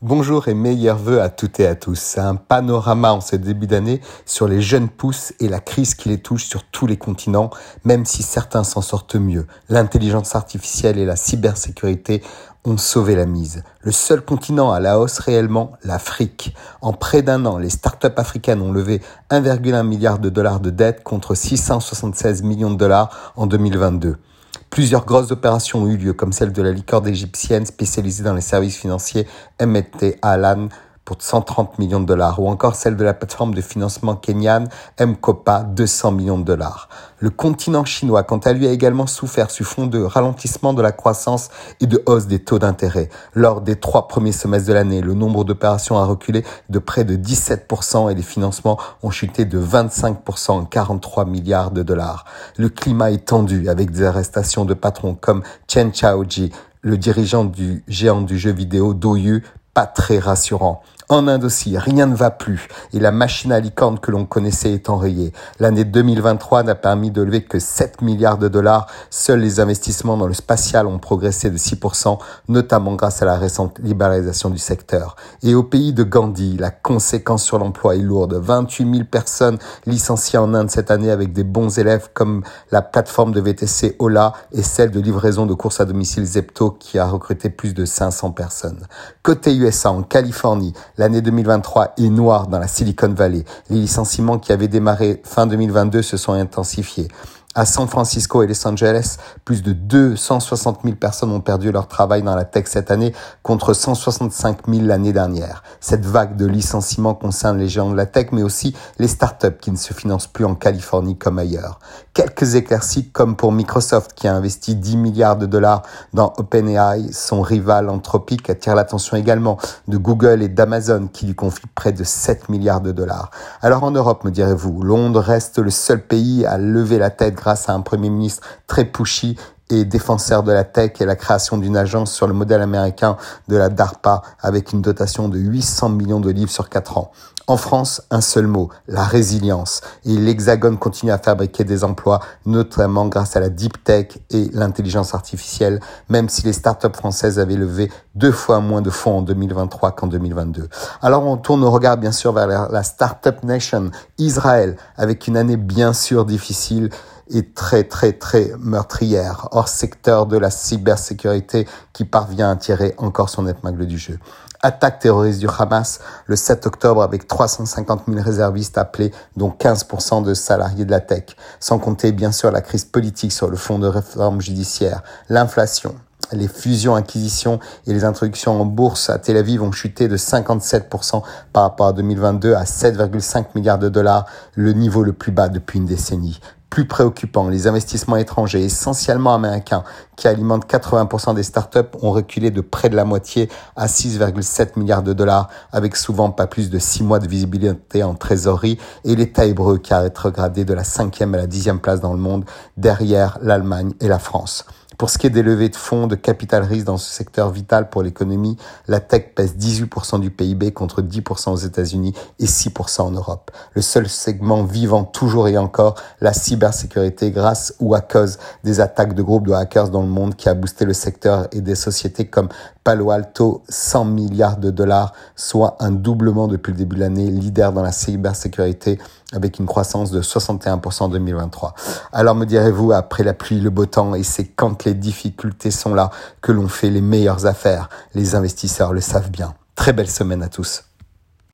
Bonjour et meilleurs voeux à toutes et à tous. Un panorama en ce début d'année sur les jeunes pousses et la crise qui les touche sur tous les continents, même si certains s'en sortent mieux. L'intelligence artificielle et la cybersécurité ont sauvé la mise. Le seul continent à la hausse réellement, l'Afrique. En près d'un an, les startups africaines ont levé 1,1 milliard de dollars de dettes contre 676 millions de dollars en 2022. Plusieurs grosses opérations ont eu lieu, comme celle de la licorne égyptienne spécialisée dans les services financiers MT Alan pour 130 millions de dollars, ou encore celle de la plateforme de financement kenyane Mkopa, 200 millions de dollars. Le continent chinois, quant à lui, a également souffert sous fond de ralentissement de la croissance et de hausse des taux d'intérêt. Lors des trois premiers semestres de l'année, le nombre d'opérations a reculé de près de 17% et les financements ont chuté de 25%, 43 milliards de dollars. Le climat est tendu avec des arrestations de patrons comme Chen Chaoji, le dirigeant du géant du jeu vidéo Douyu, pas très rassurant. En Inde aussi, rien ne va plus et la machine à licorne que l'on connaissait est enrayée. L'année 2023 n'a permis de lever que 7 milliards de dollars. Seuls les investissements dans le spatial ont progressé de 6%, notamment grâce à la récente libéralisation du secteur. Et au pays de Gandhi, la conséquence sur l'emploi est lourde. 28 000 personnes licenciées en Inde cette année avec des bons élèves comme la plateforme de VTC Ola et celle de livraison de courses à domicile Zepto qui a recruté plus de 500 personnes. Côté USA, en Californie, L'année 2023 est noire dans la Silicon Valley. Les licenciements qui avaient démarré fin 2022 se sont intensifiés. À San Francisco et Los Angeles, plus de 260 000 personnes ont perdu leur travail dans la tech cette année contre 165 000 l'année dernière. Cette vague de licenciements concerne les géants de la tech, mais aussi les startups qui ne se financent plus en Californie comme ailleurs. Quelques éclaircies comme pour Microsoft qui a investi 10 milliards de dollars dans OpenAI, son rival Anthropic attire l'attention également de Google et d'Amazon qui lui confient près de 7 milliards de dollars. Alors en Europe, me direz-vous, Londres reste le seul pays à lever la tête à un Premier ministre très pushy et défenseur de la tech et la création d'une agence sur le modèle américain de la DARPA avec une dotation de 800 millions de livres sur 4 ans. En France, un seul mot, la résilience. Et l'Hexagone continue à fabriquer des emplois, notamment grâce à la deep tech et l'intelligence artificielle, même si les startups françaises avaient levé deux fois moins de fonds en 2023 qu'en 2022. Alors on tourne nos regards bien sûr vers la startup nation, Israël, avec une année bien sûr difficile est très très très meurtrière, hors secteur de la cybersécurité qui parvient à tirer encore son épingle du jeu. Attaque terroriste du Hamas le 7 octobre avec 350 000 réservistes appelés, dont 15% de salariés de la tech, sans compter bien sûr la crise politique sur le fond de réforme judiciaire, l'inflation, les fusions-acquisitions et les introductions en bourse à Tel Aviv ont chuté de 57% par rapport à 2022 à 7,5 milliards de dollars, le niveau le plus bas depuis une décennie plus préoccupant, les investissements étrangers, essentiellement américains, qui alimentent 80% des startups, ont reculé de près de la moitié à 6,7 milliards de dollars, avec souvent pas plus de 6 mois de visibilité en trésorerie, et l'État hébreu qui a rétrogradé de la cinquième à la dixième place dans le monde, derrière l'Allemagne et la France. Pour ce qui est des levées de fonds de capital risque dans ce secteur vital pour l'économie, la tech pèse 18% du PIB contre 10% aux États-Unis et 6% en Europe. Le seul segment vivant toujours et encore, la cybersécurité grâce ou à cause des attaques de groupes de hackers dans monde qui a boosté le secteur et des sociétés comme Palo Alto, 100 milliards de dollars, soit un doublement depuis le début de l'année, leader dans la cybersécurité avec une croissance de 61% en 2023. Alors me direz-vous, après la pluie, le beau temps, et c'est quand les difficultés sont là que l'on fait les meilleures affaires? Les investisseurs le savent bien. Très belle semaine à tous.